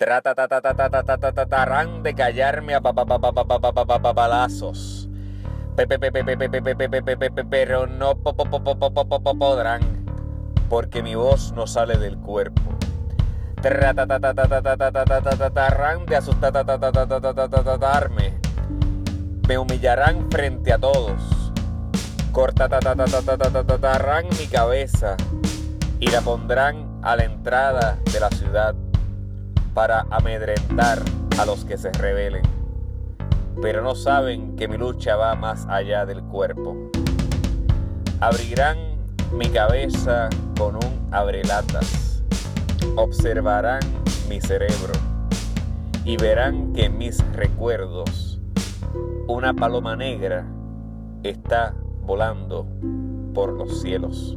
Tratarán de callarme a balazos. Pero no podrán, porque mi voz no sale del cuerpo. De asustarme. Me humillarán frente a todos. Cortarán mi cabeza y la pondrán a la entrada de la ciudad para amedrentar a los que se rebelen, pero no saben que mi lucha va más allá del cuerpo. Abrirán mi cabeza con un abrelatas, observarán mi cerebro y verán que en mis recuerdos una paloma negra está volando por los cielos.